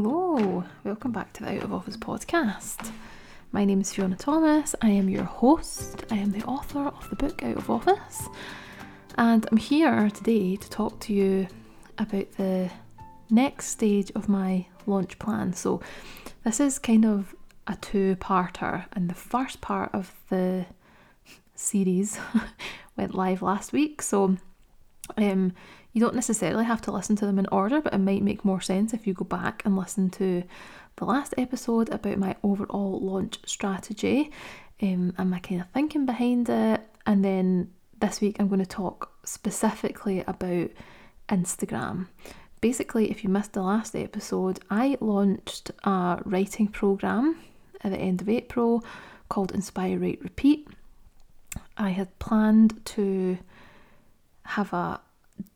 Hello, welcome back to the Out of Office podcast. My name is Fiona Thomas. I am your host. I am the author of the book Out of Office, and I'm here today to talk to you about the next stage of my launch plan. So, this is kind of a two parter, and the first part of the series went live last week. So, um, you don't necessarily have to listen to them in order, but it might make more sense if you go back and listen to the last episode about my overall launch strategy um, and my kind of thinking behind it. And then this week, I'm going to talk specifically about Instagram. Basically, if you missed the last episode, I launched a writing program at the end of April called Inspire, Write, Repeat. I had planned to have a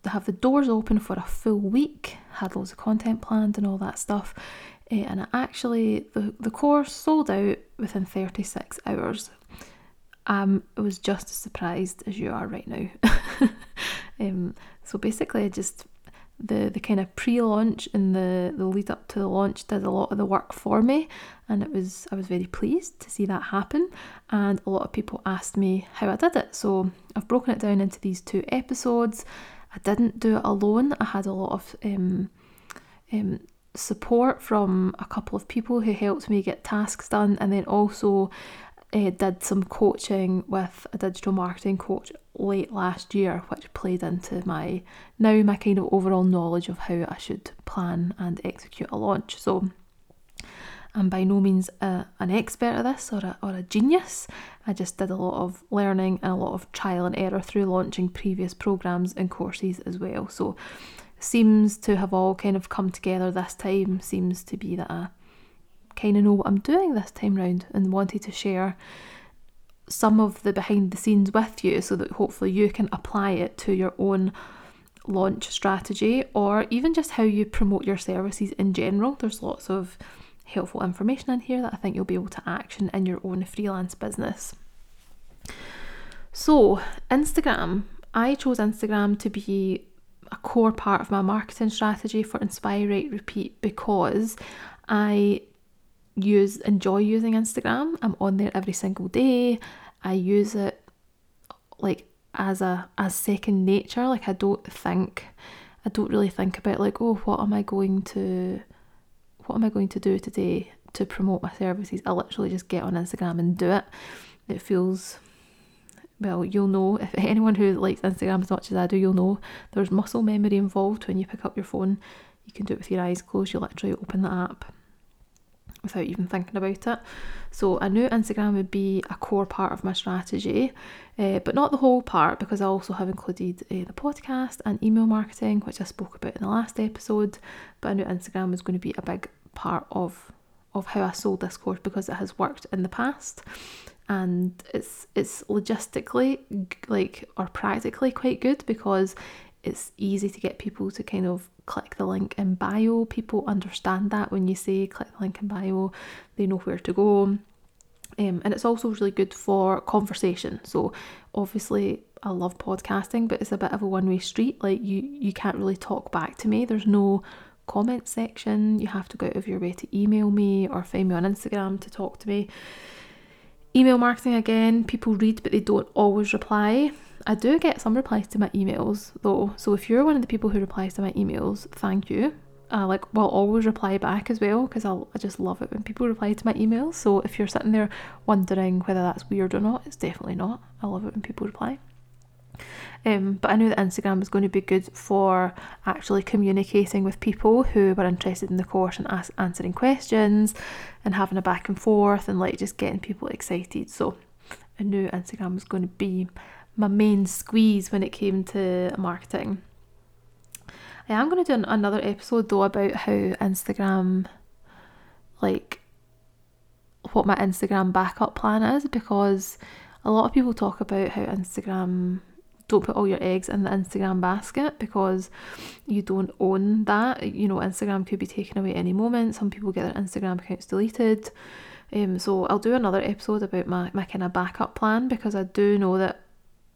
have the doors open for a full week, had loads of content planned and all that stuff. Uh, and actually, the, the course sold out within 36 hours. Um, I was just as surprised as you are right now. um, so basically, I just the the kind of pre-launch and the the lead up to the launch did a lot of the work for me and it was I was very pleased to see that happen and a lot of people asked me how I did it so I've broken it down into these two episodes I didn't do it alone I had a lot of um, um, support from a couple of people who helped me get tasks done and then also uh, did some coaching with a digital marketing coach late last year, which played into my now my kind of overall knowledge of how I should plan and execute a launch. So I'm by no means a, an expert at this or a, or a genius. I just did a lot of learning and a lot of trial and error through launching previous programs and courses as well. So seems to have all kind of come together this time. Seems to be that I kind of know what I'm doing this time round and wanted to share some of the behind the scenes with you so that hopefully you can apply it to your own launch strategy or even just how you promote your services in general. There's lots of helpful information in here that I think you'll be able to action in your own freelance business. So, Instagram. I chose Instagram to be a core part of my marketing strategy for Inspire, Write, Repeat because I use enjoy using Instagram. I'm on there every single day. I use it like as a as second nature. Like I don't think I don't really think about like, oh, what am I going to what am I going to do today to promote my services? I literally just get on Instagram and do it. It feels well, you'll know if anyone who likes Instagram as much as I do, you'll know there's muscle memory involved when you pick up your phone. You can do it with your eyes closed, you literally open the app without even thinking about it. So I knew Instagram would be a core part of my strategy, uh, but not the whole part because I also have included uh, the podcast and email marketing, which I spoke about in the last episode. But I knew Instagram was going to be a big part of of how I sold this course because it has worked in the past and it's it's logistically like or practically quite good because it's easy to get people to kind of click the link in bio. People understand that when you say click the link in bio, they know where to go. Um, and it's also really good for conversation. So obviously I love podcasting, but it's a bit of a one-way street. Like you you can't really talk back to me. There's no comment section. You have to go out of your way to email me or find me on Instagram to talk to me. Email marketing again, people read but they don't always reply. I do get some replies to my emails though, so if you're one of the people who replies to my emails, thank you. I like will always reply back as well because I I just love it when people reply to my emails. So if you're sitting there wondering whether that's weird or not, it's definitely not. I love it when people reply. Um, but I knew that Instagram was going to be good for actually communicating with people who were interested in the course and ask, answering questions and having a back and forth and like just getting people excited. So I knew Instagram was going to be my main squeeze when it came to marketing. I am going to do another episode though about how Instagram, like, what my Instagram backup plan is because a lot of people talk about how Instagram don't put all your eggs in the Instagram basket because you don't own that. You know, Instagram could be taken away any moment. Some people get their Instagram accounts deleted. Um, so I'll do another episode about my, my kind of backup plan because I do know that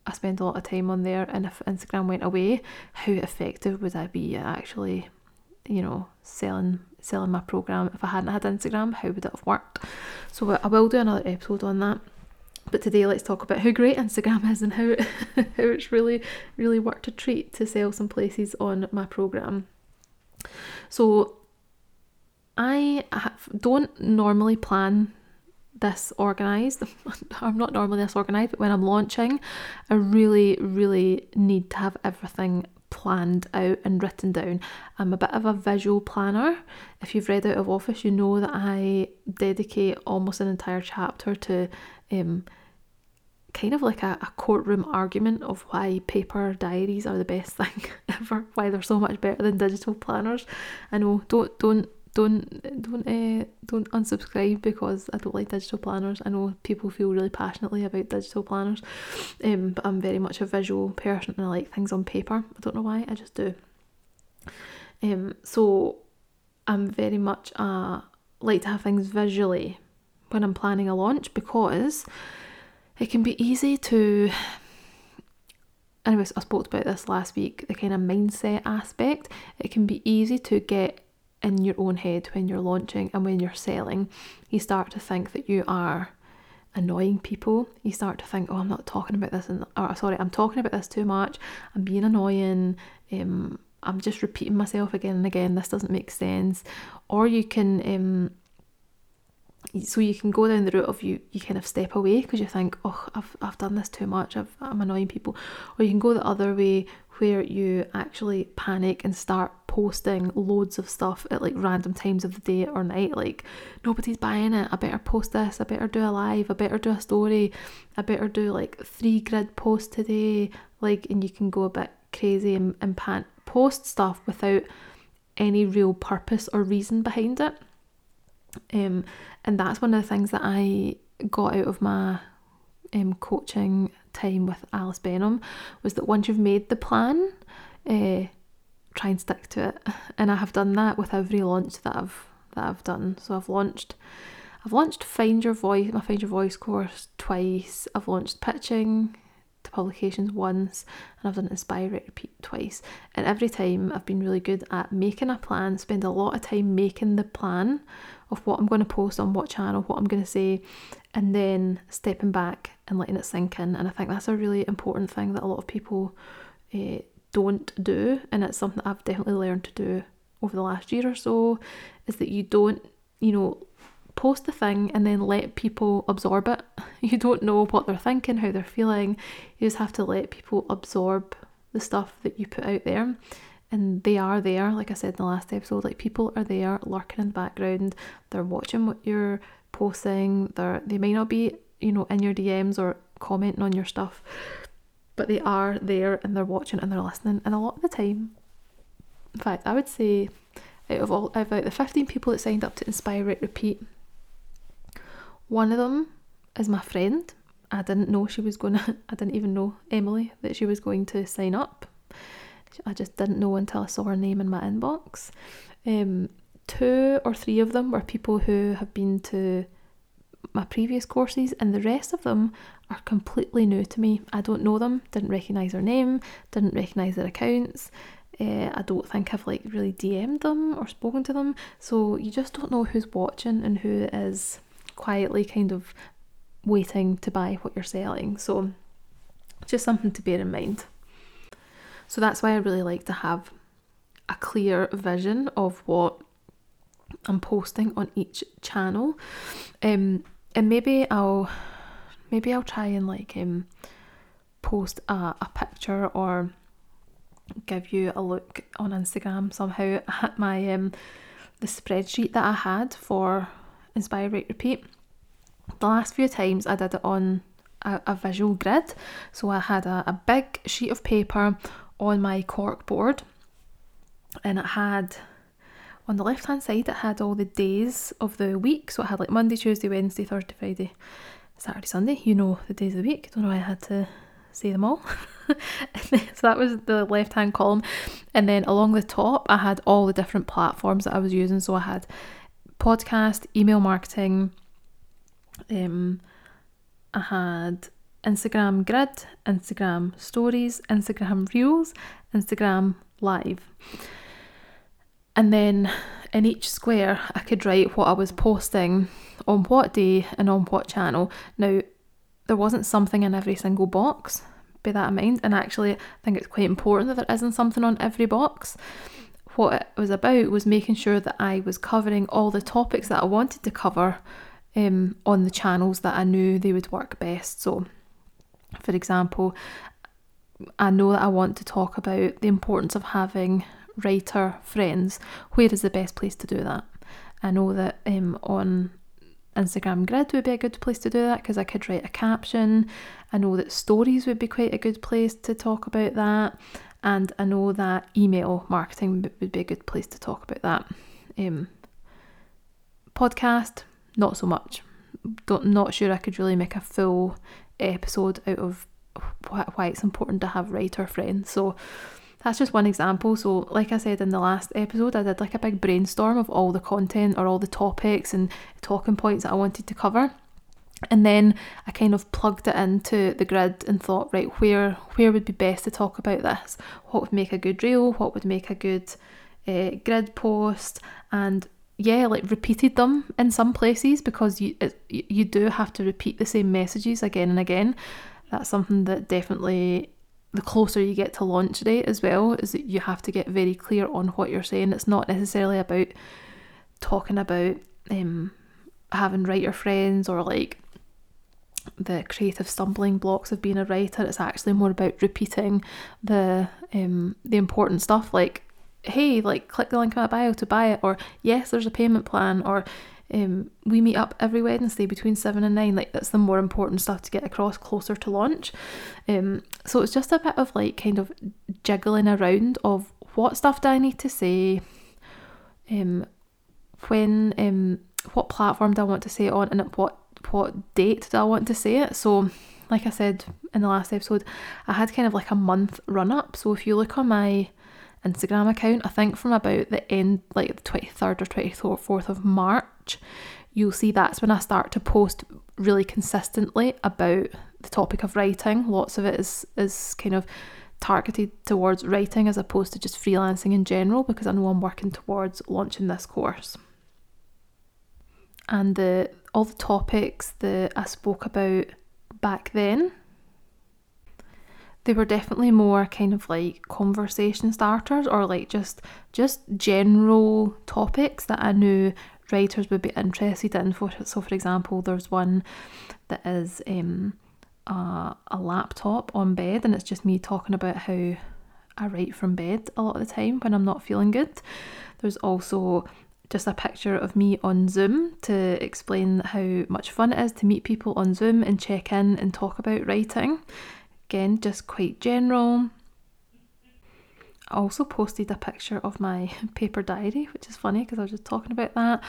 I spend a lot of time on there, and if Instagram went away, how effective would I be actually, you know, selling selling my program if I hadn't had Instagram, how would it have worked? So I will do another episode on that. But today let's talk about how great Instagram is and how how it's really really worked a treat to sell some places on my program. So I don't normally plan this organized. I'm not normally this organized, but when I'm launching, I really, really need to have everything planned out and written down. I'm a bit of a visual planner. If you've read Out of Office, you know that I dedicate almost an entire chapter to um, kind of like a, a courtroom argument of why paper diaries are the best thing ever, why they're so much better than digital planners. I know, don't don't don't don't uh, don't unsubscribe because I don't like digital planners. I know people feel really passionately about digital planners, um, but I'm very much a visual person and I like things on paper. I don't know why, I just do. Um, so I'm very much uh like to have things visually when I'm planning a launch because it can be easy to anyways I spoke about this last week the kind of mindset aspect it can be easy to get in your own head when you're launching and when you're selling, you start to think that you are annoying people. You start to think, oh, I'm not talking about this, and or sorry, I'm talking about this too much. I'm being annoying. Um, I'm just repeating myself again and again. This doesn't make sense. Or you can um, so you can go down the route of you you kind of step away because you think oh I've, I've done this too much I've, I'm annoying people or you can go the other way where you actually panic and start posting loads of stuff at like random times of the day or night like nobody's buying it. I better post this. I better do a live. I better do a story. I better do like three grid posts today. Like and you can go a bit crazy and, and pan- post stuff without any real purpose or reason behind it. Um, and that's one of the things that I got out of my um, coaching time with Alice Benham was that once you've made the plan, uh, try and stick to it. And I have done that with every launch that I've that I've done. So I've launched I've launched Find Your Voice, my Find Your Voice course twice. I've launched pitching to publications once and I've done Inspire Write Repeat twice. And every time I've been really good at making a plan, spend a lot of time making the plan of what I'm going to post on what channel, what I'm going to say, and then stepping back and letting it sink in. And I think that's a really important thing that a lot of people uh, don't do, and it's something I've definitely learned to do over the last year or so. Is that you don't, you know, post the thing and then let people absorb it. You don't know what they're thinking, how they're feeling. You just have to let people absorb the stuff that you put out there and they are there like i said in the last episode like people are there lurking in the background. They're watching what you're posting. They're they may not be you know in your dms or commenting on your stuff but they are there and they're watching and they're listening and a lot of the time in fact i would say out of all about the 15 people that signed up to inspire write repeat one of them is my friend. I didn't know she was gonna i didn't even know emily that she was going to sign up I just didn't know until I saw her name in my inbox. Um, two or three of them were people who have been to my previous courses, and the rest of them are completely new to me. I don't know them, didn't recognise their name, didn't recognise their accounts. Uh, I don't think I've like really DM'd them or spoken to them, so you just don't know who's watching and who is quietly kind of waiting to buy what you're selling. So, just something to bear in mind. So that's why I really like to have a clear vision of what I'm posting on each channel. Um, and maybe I'll maybe I'll try and like um post a, a picture or give you a look on Instagram somehow at my um the spreadsheet that I had for Inspire Write Repeat. The last few times I did it on a, a visual grid. So I had a, a big sheet of paper on my cork board and it had on the left hand side it had all the days of the week so it had like Monday, Tuesday, Wednesday, Thursday, Friday, Saturday, Sunday, you know the days of the week. I don't know why I had to say them all. so that was the left hand column. And then along the top I had all the different platforms that I was using. So I had podcast, email marketing, um I had Instagram Grid, Instagram Stories, Instagram Reels, Instagram Live. And then in each square, I could write what I was posting on what day and on what channel. Now, there wasn't something in every single box, bear that in mind. And actually, I think it's quite important that there isn't something on every box. What it was about was making sure that I was covering all the topics that I wanted to cover um, on the channels that I knew they would work best. So, for example, I know that I want to talk about the importance of having writer friends. Where is the best place to do that? I know that um, on Instagram Grid would be a good place to do that because I could write a caption. I know that stories would be quite a good place to talk about that. And I know that email marketing would be a good place to talk about that. Um, podcast, not so much. Don't, not sure I could really make a full episode out of why it's important to have writer friends. So that's just one example. So, like I said in the last episode, I did like a big brainstorm of all the content or all the topics and talking points that I wanted to cover. And then I kind of plugged it into the grid and thought, right, where where would be best to talk about this? What would make a good reel? What would make a good uh, grid post? And yeah, like repeated them in some places because you it, you do have to repeat the same messages again and again. That's something that definitely the closer you get to launch date as well, is that you have to get very clear on what you're saying. It's not necessarily about talking about um, having writer friends or like the creative stumbling blocks of being a writer. It's actually more about repeating the um, the important stuff like hey, like click the link in my bio to buy it, or yes, there's a payment plan, or um, we meet up every Wednesday between seven and nine. Like that's the more important stuff to get across closer to launch. Um, so it's just a bit of like kind of jiggling around of what stuff do I need to say, um, when, um, what platform do I want to say it on, and at what what date do I want to say it. So, like I said in the last episode, I had kind of like a month run up. So if you look on my Instagram account, I think from about the end, like the 23rd or 24th of March, you'll see that's when I start to post really consistently about the topic of writing. Lots of it is, is kind of targeted towards writing as opposed to just freelancing in general because I know I'm working towards launching this course. And the all the topics that I spoke about back then they were definitely more kind of like conversation starters or like just just general topics that I knew writers would be interested in. For so, for example, there's one that is um, a, a laptop on bed, and it's just me talking about how I write from bed a lot of the time when I'm not feeling good. There's also just a picture of me on Zoom to explain how much fun it is to meet people on Zoom and check in and talk about writing. Again, just quite general. I also posted a picture of my paper diary, which is funny because I was just talking about that,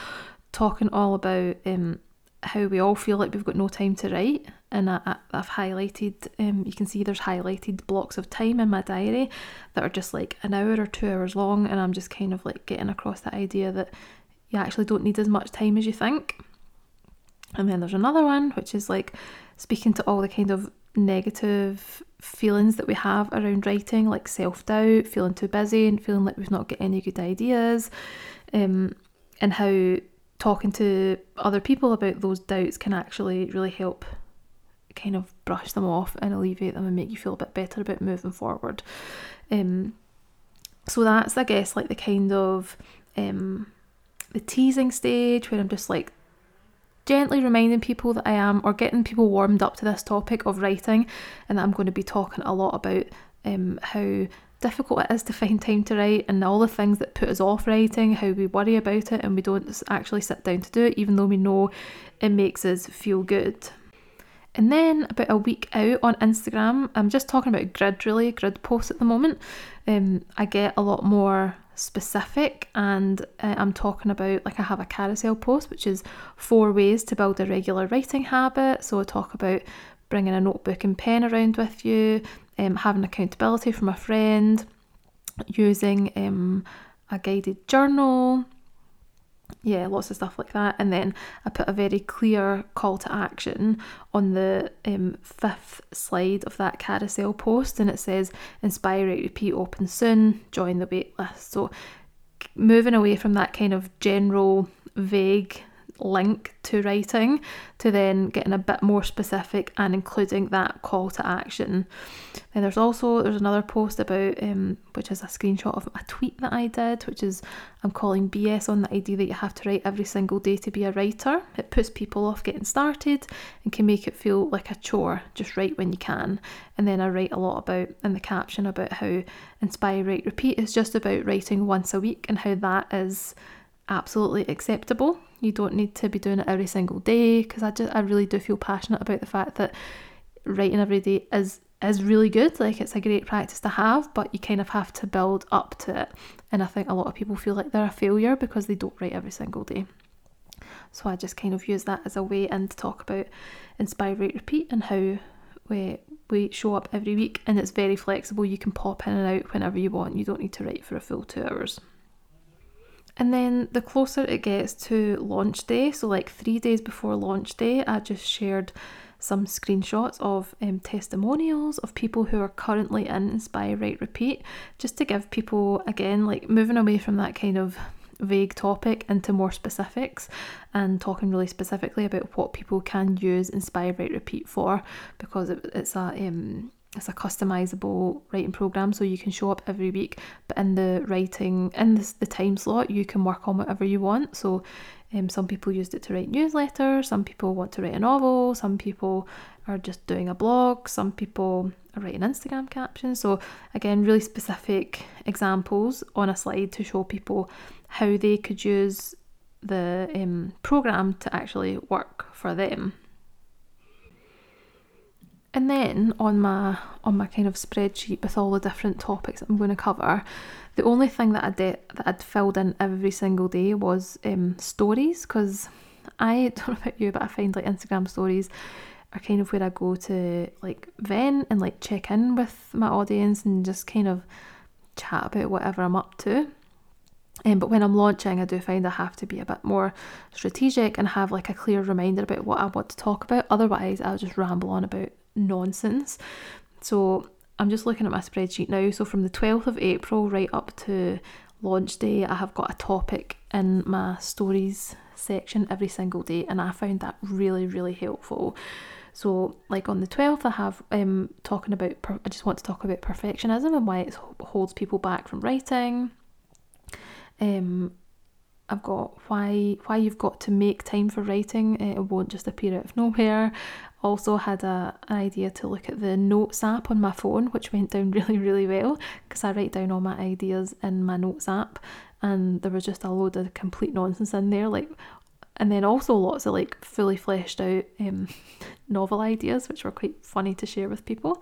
talking all about um, how we all feel like we've got no time to write. And I, have highlighted, um, you can see there's highlighted blocks of time in my diary that are just like an hour or two hours long. And I'm just kind of like getting across the idea that you actually don't need as much time as you think. And then there's another one, which is like speaking to all the kind of negative feelings that we have around writing, like self doubt, feeling too busy, and feeling like we've not got any good ideas, um, and how talking to other people about those doubts can actually really help kind of brush them off and alleviate them and make you feel a bit better about moving forward. Um, so that's, I guess, like the kind of um, the teasing stage where I'm just like gently reminding people that I am, or getting people warmed up to this topic of writing, and that I'm going to be talking a lot about um, how difficult it is to find time to write and all the things that put us off writing, how we worry about it and we don't actually sit down to do it, even though we know it makes us feel good. And then about a week out on Instagram, I'm just talking about grid really, grid posts at the moment. Um, I get a lot more specific and uh, I'm talking about like I have a carousel post which is four ways to build a regular writing habit. So I talk about bringing a notebook and pen around with you, um, having accountability from a friend, using um, a guided journal, yeah, lots of stuff like that. And then I put a very clear call to action on the um, fifth slide of that carousel post, and it says inspire, repeat, open soon, join the waitlist. So moving away from that kind of general vague link to writing to then getting a bit more specific and including that call to action. Then there's also there's another post about um, which is a screenshot of a tweet that I did, which is I'm calling BS on the idea that you have to write every single day to be a writer. It puts people off getting started and can make it feel like a chore. Just write when you can. And then I write a lot about in the caption about how Inspire Write Repeat is just about writing once a week and how that is absolutely acceptable. You don't need to be doing it every single day because I just I really do feel passionate about the fact that writing every day is is really good. Like it's a great practice to have, but you kind of have to build up to it. And I think a lot of people feel like they're a failure because they don't write every single day. So I just kind of use that as a way and to talk about inspire, write, repeat and how we we show up every week and it's very flexible. You can pop in and out whenever you want. You don't need to write for a full two hours. And then the closer it gets to launch day, so like three days before launch day, I just shared some screenshots of um, testimonials of people who are currently in Inspire, Write, Repeat, just to give people, again, like moving away from that kind of vague topic into more specifics and talking really specifically about what people can use Inspire, Write, Repeat for because it, it's a um, it's a customizable writing program so you can show up every week but in the writing in the time slot you can work on whatever you want. So um, some people used it to write newsletters some people want to write a novel some people are just doing a blog some people are writing instagram captions. So again really specific examples on a slide to show people how they could use the um, program to actually work for them and then on my on my kind of spreadsheet with all the different topics I'm going to cover, the only thing that I did that I'd filled in every single day was um, stories because I don't know about you, but I find like Instagram stories are kind of where I go to like vent and like check in with my audience and just kind of chat about whatever I'm up to. Um, but when I'm launching, I do find I have to be a bit more strategic and have like a clear reminder about what I want to talk about. Otherwise, I'll just ramble on about nonsense. So I'm just looking at my spreadsheet now. So from the 12th of April right up to launch day, I have got a topic in my stories section every single day, and I found that really, really helpful. So, like on the 12th, I have um talking about, per- I just want to talk about perfectionism and why it holds people back from writing. Um, I've got why why you've got to make time for writing. It won't just appear out of nowhere also had a, an idea to look at the notes app on my phone which went down really really well because i write down all my ideas in my notes app and there was just a load of complete nonsense in there like and then also lots of like fully fleshed out um, novel ideas which were quite funny to share with people.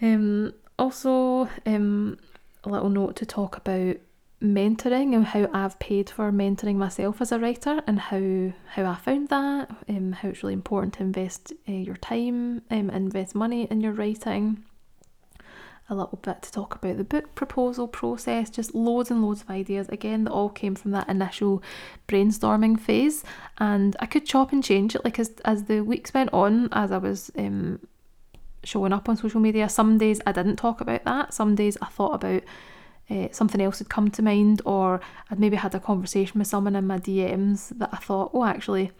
Um, also um, a little note to talk about mentoring and how I've paid for mentoring myself as a writer and how how I found that, um, how it's really important to invest uh, your time, um, invest money in your writing. A little bit to talk about the book proposal process, just loads and loads of ideas. Again, that all came from that initial brainstorming phase, and I could chop and change it like as as the weeks went on, as I was um, showing up on social media. Some days I didn't talk about that. Some days I thought about uh, something else had come to mind, or I'd maybe had a conversation with someone in my DMs that I thought, oh, actually,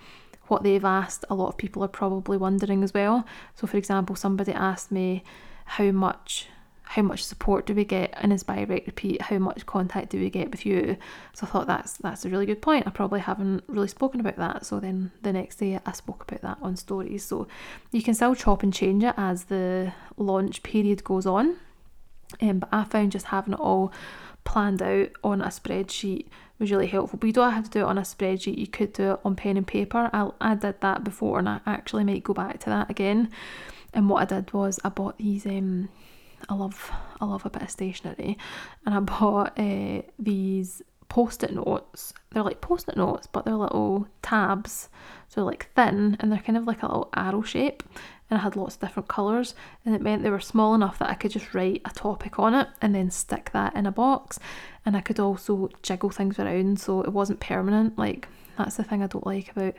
what they've asked, a lot of people are probably wondering as well. So, for example, somebody asked me how much how much support do we get in Inspire Write Repeat? How much contact do we get with you? So I thought that's that's a really good point. I probably haven't really spoken about that. So then the next day I spoke about that on stories. So you can still chop and change it as the launch period goes on. Um, but I found just having it all planned out on a spreadsheet was really helpful. But you don't have to do it on a spreadsheet, you could do it on pen and paper. I, I did that before and I actually might go back to that again. And what I did was I bought these um I love I love a bit of stationery and I bought uh, these post-it notes. They're like post-it notes, but they're little tabs. So like thin and they're kind of like a little arrow shape and I had lots of different colours and it meant they were small enough that I could just write a topic on it and then stick that in a box and I could also jiggle things around so it wasn't permanent like that's the thing I don't like about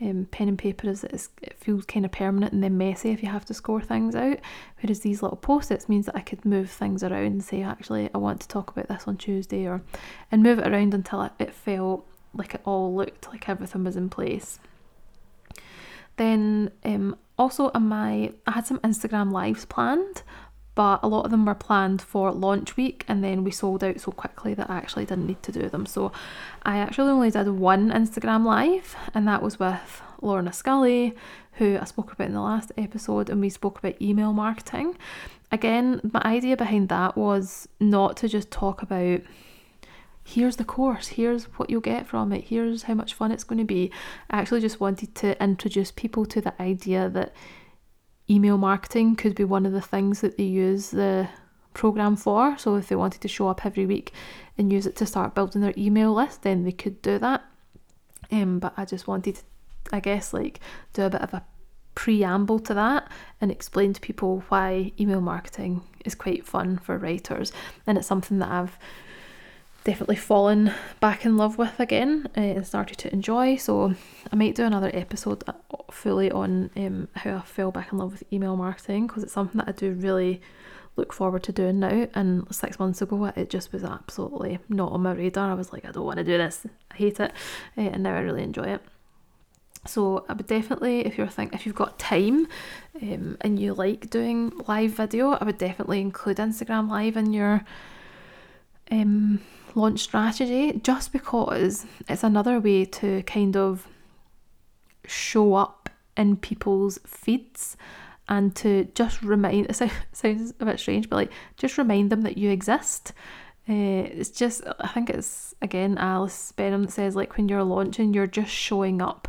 um, pen and paper is it's, it feels kind of permanent and then messy if you have to score things out. Whereas these little post-its means that I could move things around and say, actually, I want to talk about this on Tuesday, or and move it around until it felt like it all looked like everything was in place. Then um, also on my I had some Instagram lives planned, but a lot of them were planned for launch week and then we sold out so quickly that I actually didn't need to do them. So I actually only did one Instagram live and that was with Lorna Scully, who I spoke about in the last episode, and we spoke about email marketing. Again, my idea behind that was not to just talk about here's the course, here's what you'll get from it, here's how much fun it's going to be. I actually just wanted to introduce people to the idea that email marketing could be one of the things that they use the program for. So if they wanted to show up every week and use it to start building their email list, then they could do that. Um, but I just wanted to, I guess, like do a bit of a preamble to that and explain to people why email marketing is quite fun for writers and it's something that I've definitely fallen back in love with again uh, and started to enjoy. So I might do another episode uh, fully on um, how I fell back in love with email marketing because it's something that I do really look forward to doing now. And six months ago, it just was absolutely not on my radar. I was like, I don't want to do this. I hate it, uh, and now I really enjoy it. So I would definitely, if you're think if you've got time, um, and you like doing live video, I would definitely include Instagram Live in your um launch strategy just because it's another way to kind of show up in people's feeds and to just remind it sounds a bit strange but like just remind them that you exist. Uh, it's just i think it's again alice benham that says like when you're launching you're just showing up.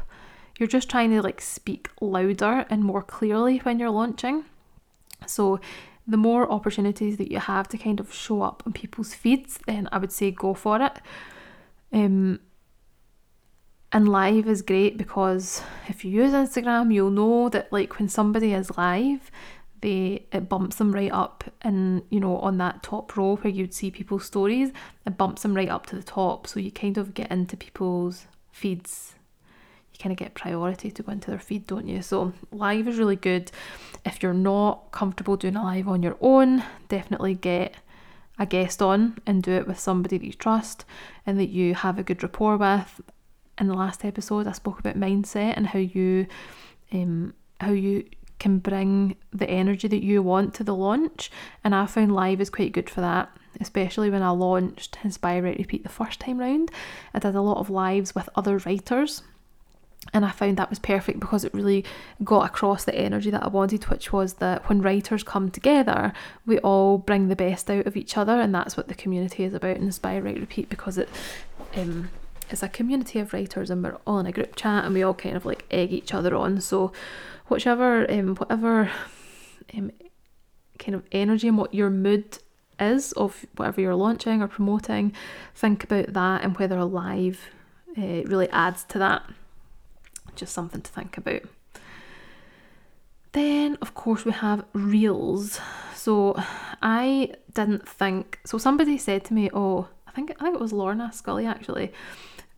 You're just trying to like speak louder and more clearly when you're launching. So the more opportunities that you have to kind of show up on people's feeds, then I would say go for it. Um, and live is great because if you use Instagram, you'll know that like when somebody is live, they it bumps them right up and you know on that top row where you'd see people's stories, it bumps them right up to the top. So you kind of get into people's feeds kind of get priority to go into their feed, don't you? So live is really good. If you're not comfortable doing a live on your own, definitely get a guest on and do it with somebody that you trust and that you have a good rapport with. In the last episode, I spoke about mindset and how you, um, how you can bring the energy that you want to the launch, and I found live is quite good for that. Especially when I launched Inspire Write Repeat the first time round, I did a lot of lives with other writers and I found that was perfect because it really got across the energy that I wanted, which was that when writers come together, we all bring the best out of each other, and that's what the community is about. Inspire, write, repeat, because it um, it's a community of writers, and we're all in a group chat, and we all kind of like egg each other on. So, whichever, um, whatever, um, kind of energy and what your mood is of whatever you're launching or promoting, think about that and whether a live uh, really adds to that just something to think about. Then, of course, we have reels. So I didn't think. So somebody said to me, "Oh, I think I think it was Lorna Scully actually."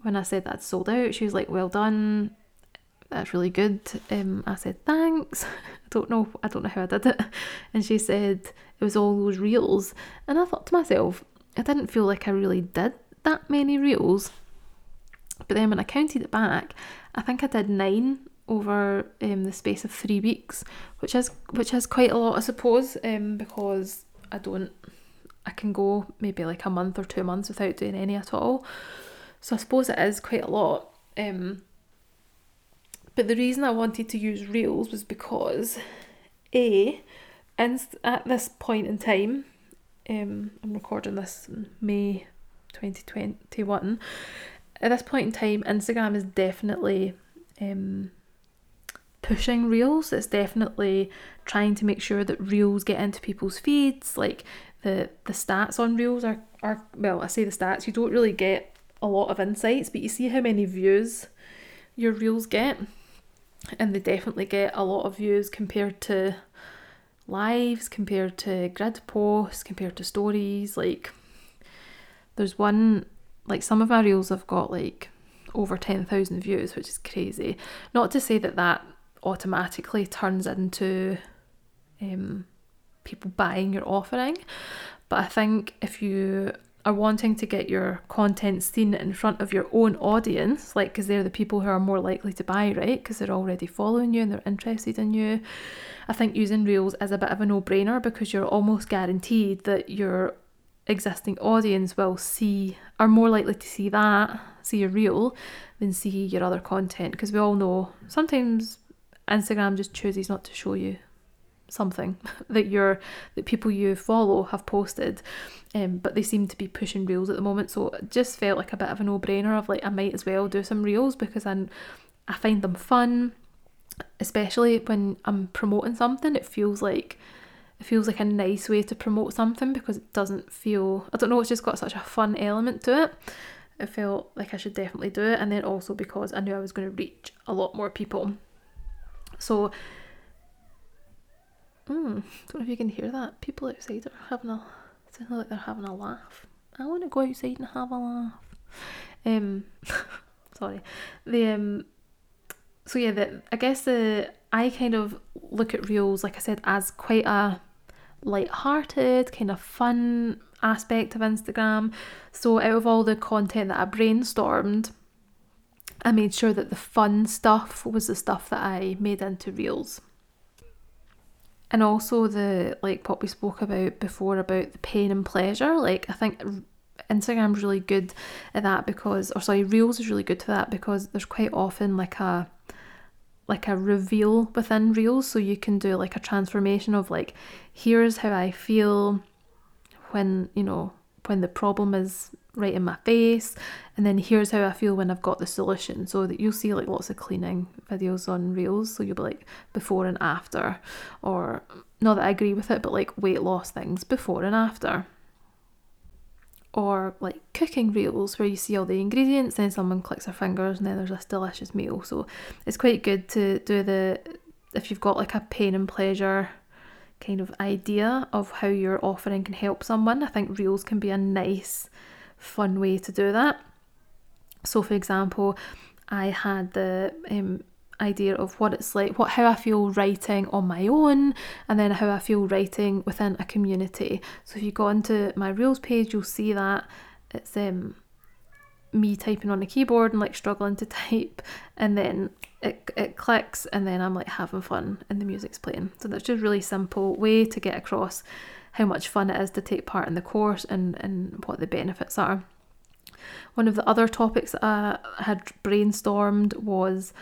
When I said that sold out, she was like, "Well done, that's really good." Um, I said thanks. I don't know. I don't know how I did it. And she said it was all those reels, and I thought to myself, I didn't feel like I really did that many reels. But then when I counted it back, I think I did nine over um, the space of three weeks, which is which is quite a lot, I suppose, um, because I don't, I can go maybe like a month or two months without doing any at all. So I suppose it is quite a lot. Um, but the reason I wanted to use reels was because, a, inst- at this point in time, um, I'm recording this in May 2021 at this point in time, Instagram is definitely um, pushing reels. It's definitely trying to make sure that reels get into people's feeds. Like the the stats on reels are are well, I say the stats. You don't really get a lot of insights, but you see how many views your reels get, and they definitely get a lot of views compared to lives, compared to grid posts, compared to stories. Like there's one like some of my reels have got like over 10,000 views, which is crazy. Not to say that that automatically turns into um, people buying your offering, but I think if you are wanting to get your content seen in front of your own audience, like because they're the people who are more likely to buy, right? Because they're already following you and they're interested in you. I think using Reels is a bit of a no brainer because you're almost guaranteed that your existing audience will see, are more likely to see that, see your reel, than see your other content. Because we all know sometimes Instagram just chooses not to show you something that you're that people you follow have posted. Um, but they seem to be pushing reels at the moment. So it just felt like a bit of a no-brainer of like I might as well do some reels because I, I find them fun. Especially when I'm promoting something it feels like it feels like a nice way to promote something because it doesn't feel I don't know it's just got such a fun element to it it felt like I should definitely do it and then also because I knew I was going to reach a lot more people so Mm, don't know if you can hear that. People outside are having a sound like they're having a laugh. I want to go outside and have a laugh. Um, sorry. The um, so yeah, the I guess the I kind of look at reels like I said as quite a light-hearted, kind of fun aspect of Instagram. So out of all the content that I brainstormed, I made sure that the fun stuff was the stuff that I made into reels and also the like what we spoke about before about the pain and pleasure like i think instagram's really good at that because or sorry reels is really good for that because there's quite often like a like a reveal within reels so you can do like a transformation of like here's how i feel when you know when the problem is right in my face and then here's how I feel when I've got the solution. So that you'll see like lots of cleaning videos on reels so you'll be like before and after or not that I agree with it but like weight loss things before and after or like cooking reels where you see all the ingredients then someone clicks their fingers and then there's this delicious meal so it's quite good to do the if you've got like a pain and pleasure kind of idea of how your offering can help someone. I think reels can be a nice, fun way to do that. So, for example, I had the um, idea of what it's like, what how I feel writing on my own, and then how I feel writing within a community. So, if you go onto my reels page, you'll see that it's um me typing on a keyboard and like struggling to type, and then it, it clicks and then I'm like having fun and the music's playing. So that's just really simple way to get across how much fun it is to take part in the course and, and what the benefits are. One of the other topics I had brainstormed was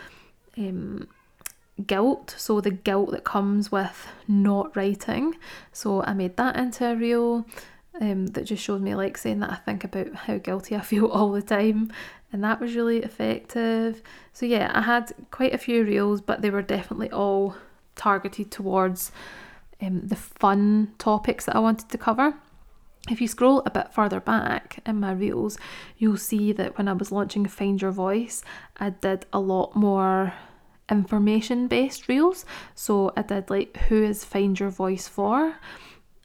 um, guilt. So the guilt that comes with not writing. So I made that into a reel. Um, that just showed me like saying that I think about how guilty I feel all the time and that was really effective. So yeah, I had quite a few reels, but they were definitely all targeted towards um, the fun topics that I wanted to cover. If you scroll a bit further back in my reels, you'll see that when I was launching Find Your Voice, I did a lot more information based reels. So I did like who is Find Your Voice for?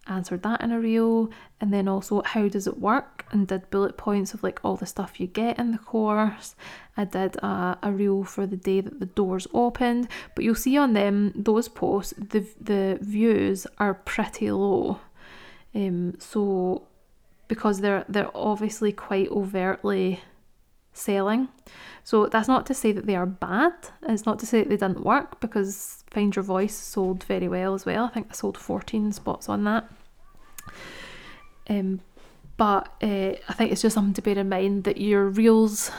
answered that in a reel. And then also how does it work? And did bullet points of like all the stuff you get in the course. I did a, a reel for the day that the doors opened. But you'll see on them those posts the the views are pretty low um so because they're they're obviously quite overtly selling so that's not to say that they are bad it's not to say that they didn't work because Find Your Voice sold very well as well. I think I sold 14 spots on that. Um, but uh, I think it's just something to bear in mind that your reels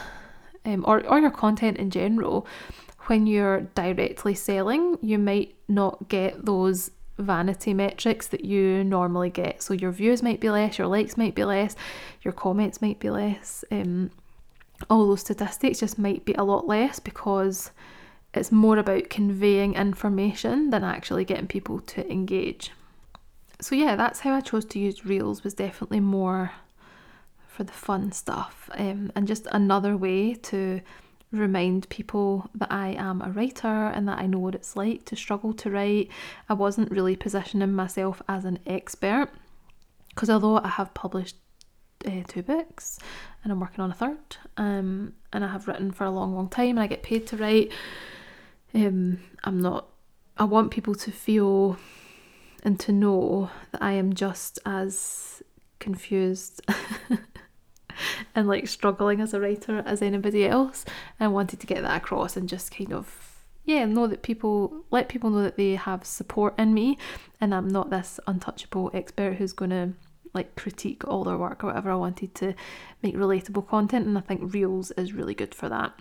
um, or, or your content in general, when you're directly selling, you might not get those vanity metrics that you normally get. So your views might be less, your likes might be less, your comments might be less. Um, all those statistics just might be a lot less because it's more about conveying information than actually getting people to engage. So yeah, that's how I chose to use Reels was definitely more for the fun stuff um, and just another way to remind people that I am a writer and that I know what it's like to struggle to write. I wasn't really positioning myself as an expert because although I have published uh, two books, and I'm working on a third. Um, and I have written for a long, long time, and I get paid to write. Um, I'm not. I want people to feel and to know that I am just as confused and like struggling as a writer as anybody else. And wanted to get that across and just kind of yeah, know that people let people know that they have support in me and I'm not this untouchable expert who's gonna like critique all their work or whatever. I wanted to make relatable content and I think Reels is really good for that.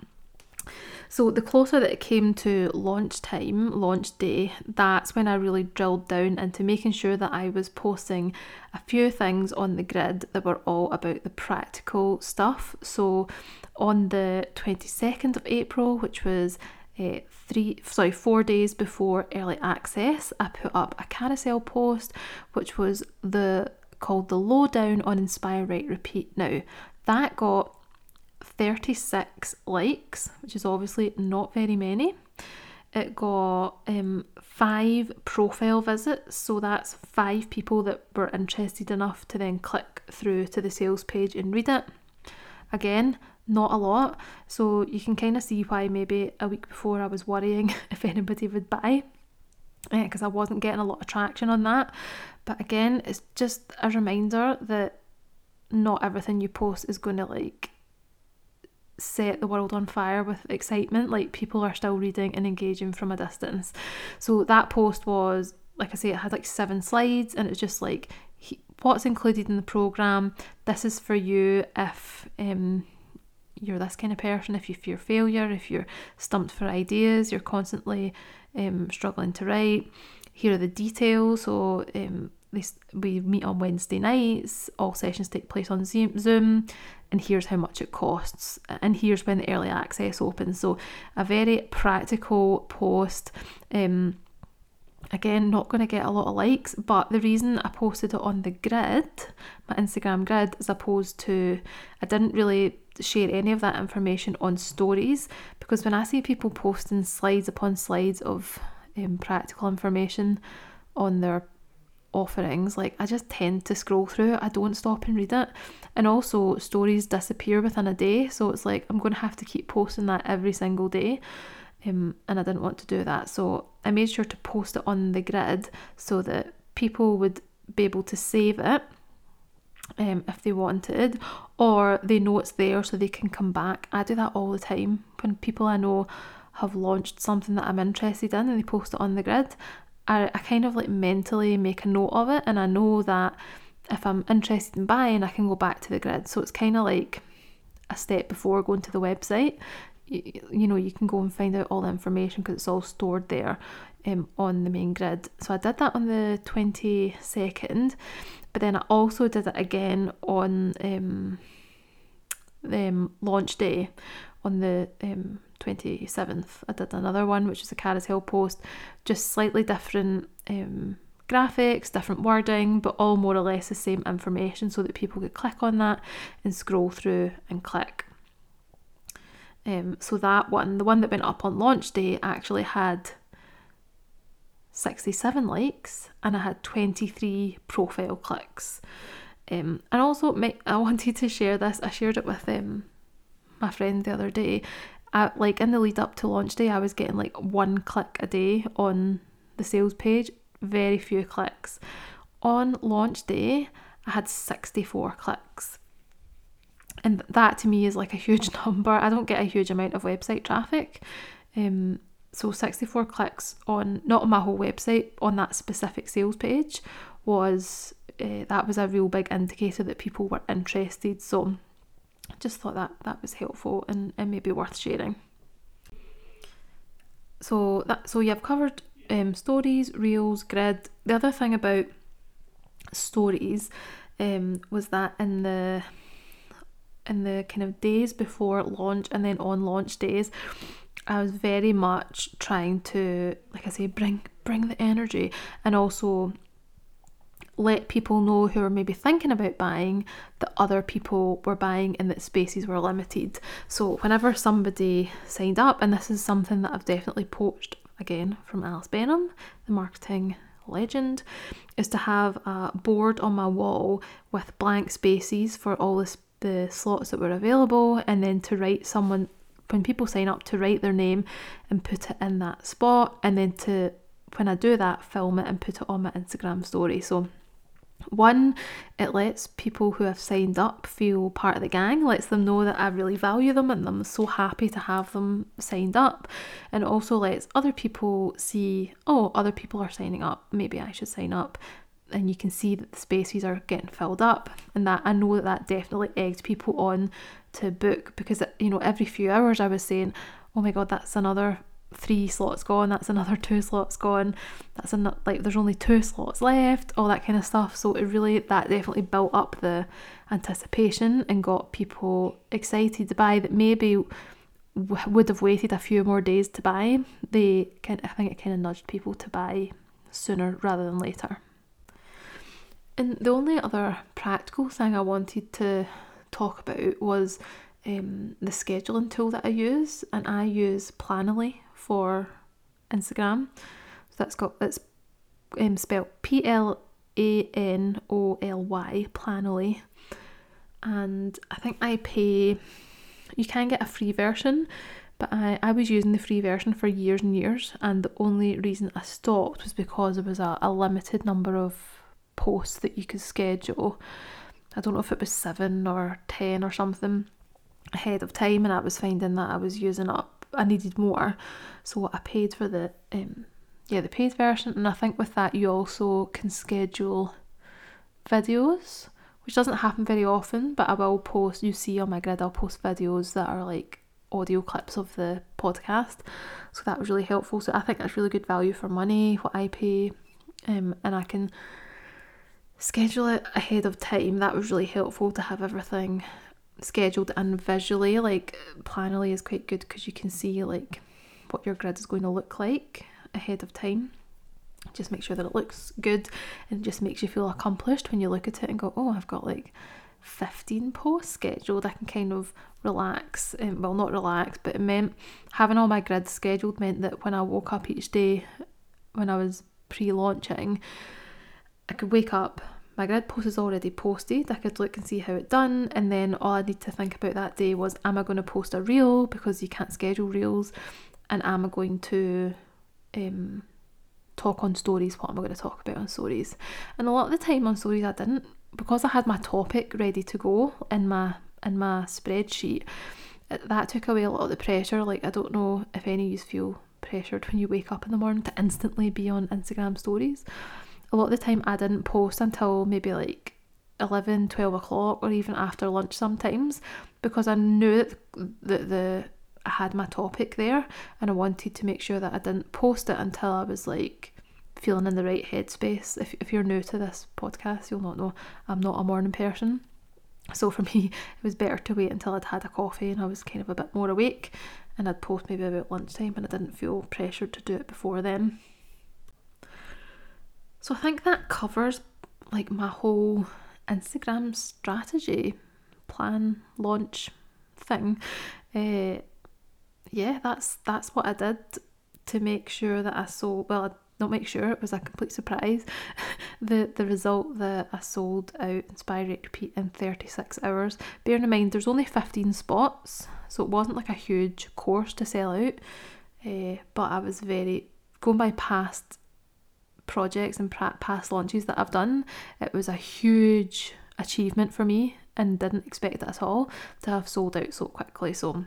So the closer that it came to launch time, launch day, that's when I really drilled down into making sure that I was posting a few things on the grid that were all about the practical stuff. So on the 22nd of April, which was uh, three sorry four days before early access i put up a carousel post which was the called the lowdown on inspire write repeat now that got 36 likes, which is obviously not very many. It got um, five profile visits, so that's five people that were interested enough to then click through to the sales page and read it. Again, not a lot, so you can kind of see why maybe a week before I was worrying if anybody would buy because uh, I wasn't getting a lot of traction on that. But again, it's just a reminder that not everything you post is going to like set the world on fire with excitement. Like people are still reading and engaging from a distance. So that post was, like I say, it had like seven slides and it's just like what's included in the program. This is for you if um, you're this kind of person, if you fear failure, if you're stumped for ideas, you're constantly um, struggling to write. Here are the details. So um, we meet on Wednesday nights. All sessions take place on Zoom, and here's how much it costs. And here's when the early access opens. So a very practical post. Um, again, not going to get a lot of likes, but the reason I posted it on the grid, my Instagram grid, as opposed to I didn't really share any of that information on stories because when I see people posting slides upon slides of um, practical information on their offerings, like I just tend to scroll through it. I don't stop and read it. And also, stories disappear within a day, so it's like I'm going to have to keep posting that every single day. Um, and I didn't want to do that, so I made sure to post it on the grid so that people would be able to save it um, if they wanted, or they know it's there so they can come back. I do that all the time when people I know have launched something that I'm interested in and they post it on the grid. I, I kind of like mentally make a note of it and I know that if I'm interested in buying, I can go back to the grid. So it's kind of like a step before going to the website. You, you know, you can go and find out all the information because it's all stored there um, on the main grid. So I did that on the 22nd, but then I also did it again on um, the um, launch day on the um, 27th, I did another one, which is a carousel post, just slightly different um, graphics, different wording, but all more or less the same information so that people could click on that and scroll through and click. Um, so that one, the one that went up on launch day, actually had 67 likes and I had 23 profile clicks. Um, and also, I wanted to share this. I shared it with um, my friend the other day. I, like in the lead up to launch day, I was getting like one click a day on the sales page, very few clicks. On launch day, I had 64 clicks. And that to me is like a huge number. I don't get a huge amount of website traffic. Um, so 64 clicks on not on my whole website on that specific sales page was uh, that was a real big indicator that people were interested. So just thought that that was helpful and, and maybe worth sharing. So that so you've covered um, stories, reels, grid. The other thing about stories um, was that in the in the kind of days before launch and then on launch days, I was very much trying to, like I say, bring bring the energy and also let people know who are maybe thinking about buying that other people were buying and that spaces were limited. So, whenever somebody signed up, and this is something that I've definitely poached again from Alice Benham, the marketing legend is to have a board on my wall with blank spaces for all the, the slots that were available and then to write someone when people sign up to write their name and put it in that spot and then to when I do that film it and put it on my Instagram story so one, it lets people who have signed up feel part of the gang, lets them know that I really value them and I'm so happy to have them signed up. And also lets other people see, oh, other people are signing up, maybe I should sign up. And you can see that the spaces are getting filled up, and that I know that that definitely egged people on to book because you know every few hours I was saying, oh my god, that's another three slots gone, that's another two slots gone, that's another, like there's only two slots left, all that kind of stuff. So it really, that definitely built up the anticipation and got people excited to buy that maybe would have waited a few more days to buy. They kind, I think it kind of nudged people to buy sooner rather than later. And the only other practical thing I wanted to talk about was um, the scheduling tool that I use, and I use Planoly for Instagram. So that's got it's um, spelled P L A N O L Y Planoly, and I think I pay. You can get a free version, but I, I was using the free version for years and years, and the only reason I stopped was because there was a, a limited number of posts that you could schedule. I don't know if it was seven or ten or something ahead of time, and I was finding that I was using up I needed more, so I paid for the um, yeah the paid version, and I think with that you also can schedule videos, which doesn't happen very often, but I will post. You see on my grid, I'll post videos that are like audio clips of the podcast, so that was really helpful. So I think that's really good value for money what I pay, um, and I can schedule it ahead of time. That was really helpful to have everything scheduled and visually like Planoly is quite good because you can see like what your grid is going to look like ahead of time. Just make sure that it looks good and just makes you feel accomplished when you look at it and go oh I've got like 15 posts scheduled. I can kind of relax um, well not relax but it meant having all my grids scheduled meant that when I woke up each day when I was pre-launching I could wake up my grid post is already posted. I could look and see how it done, and then all I need to think about that day was am I going to post a reel because you can't schedule reels, and am I going to um, talk on stories? What am I going to talk about on stories? And a lot of the time on stories I didn't because I had my topic ready to go in my in my spreadsheet. That took away a lot of the pressure. Like I don't know if any of you feel pressured when you wake up in the morning to instantly be on Instagram stories a lot of the time I didn't post until maybe like 11, 12 o'clock or even after lunch sometimes because I knew that the, the I had my topic there and I wanted to make sure that I didn't post it until I was like feeling in the right headspace. If, if you're new to this podcast, you'll not know I'm not a morning person. So for me, it was better to wait until I'd had a coffee and I was kind of a bit more awake and I'd post maybe about lunchtime and I didn't feel pressured to do it before then. So I think that covers like my whole Instagram strategy plan launch thing. Uh, yeah, that's that's what I did to make sure that I sold. Well, not make sure it was a complete surprise. the the result that I sold out Inspire Repeat in 36 hours. Bearing in mind there's only 15 spots, so it wasn't like a huge course to sell out. Uh, but I was very going by past projects and past launches that I've done, it was a huge achievement for me and didn't expect it at all to have sold out so quickly. So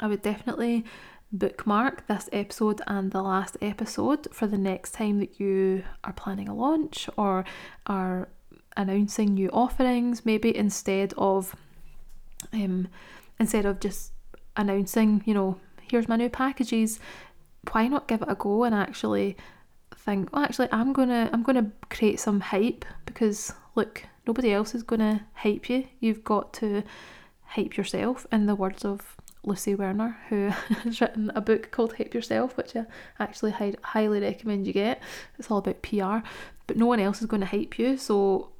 I would definitely bookmark this episode and the last episode for the next time that you are planning a launch or are announcing new offerings maybe instead of um instead of just announcing you know here's my new packages why not give it a go and actually think, well, actually, I'm gonna I'm gonna create some hype because look, nobody else is gonna hype you. You've got to hype yourself. In the words of Lucy Werner, who has written a book called Hype Yourself, which I actually hi- highly recommend you get. It's all about PR, but no one else is going to hype you. So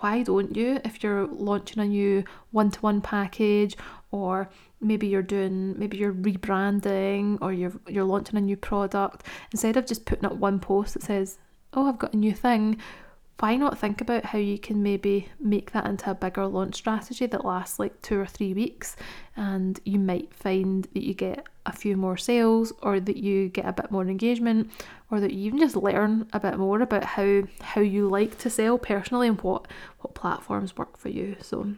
why don't you? If you're launching a new one-to-one package or maybe you're doing maybe you're rebranding or you're you're launching a new product instead of just putting up one post that says oh, I've got a new thing, why not think about how you can maybe make that into a bigger launch strategy that lasts like two or three weeks and you might find that you get a few more sales or that you get a bit more engagement or that you even just learn a bit more about how how you like to sell personally and what what platforms work for you so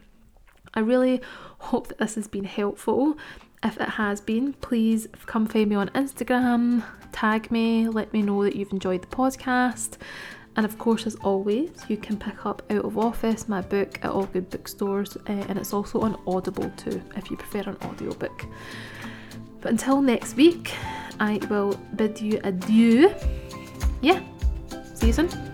I really hope that this has been helpful if it has been, please come find me on Instagram, tag me, let me know that you've enjoyed the podcast. And of course, as always, you can pick up Out of Office, my book, at all good bookstores, uh, and it's also on Audible too, if you prefer an audiobook. But until next week, I will bid you adieu. Yeah, see you soon.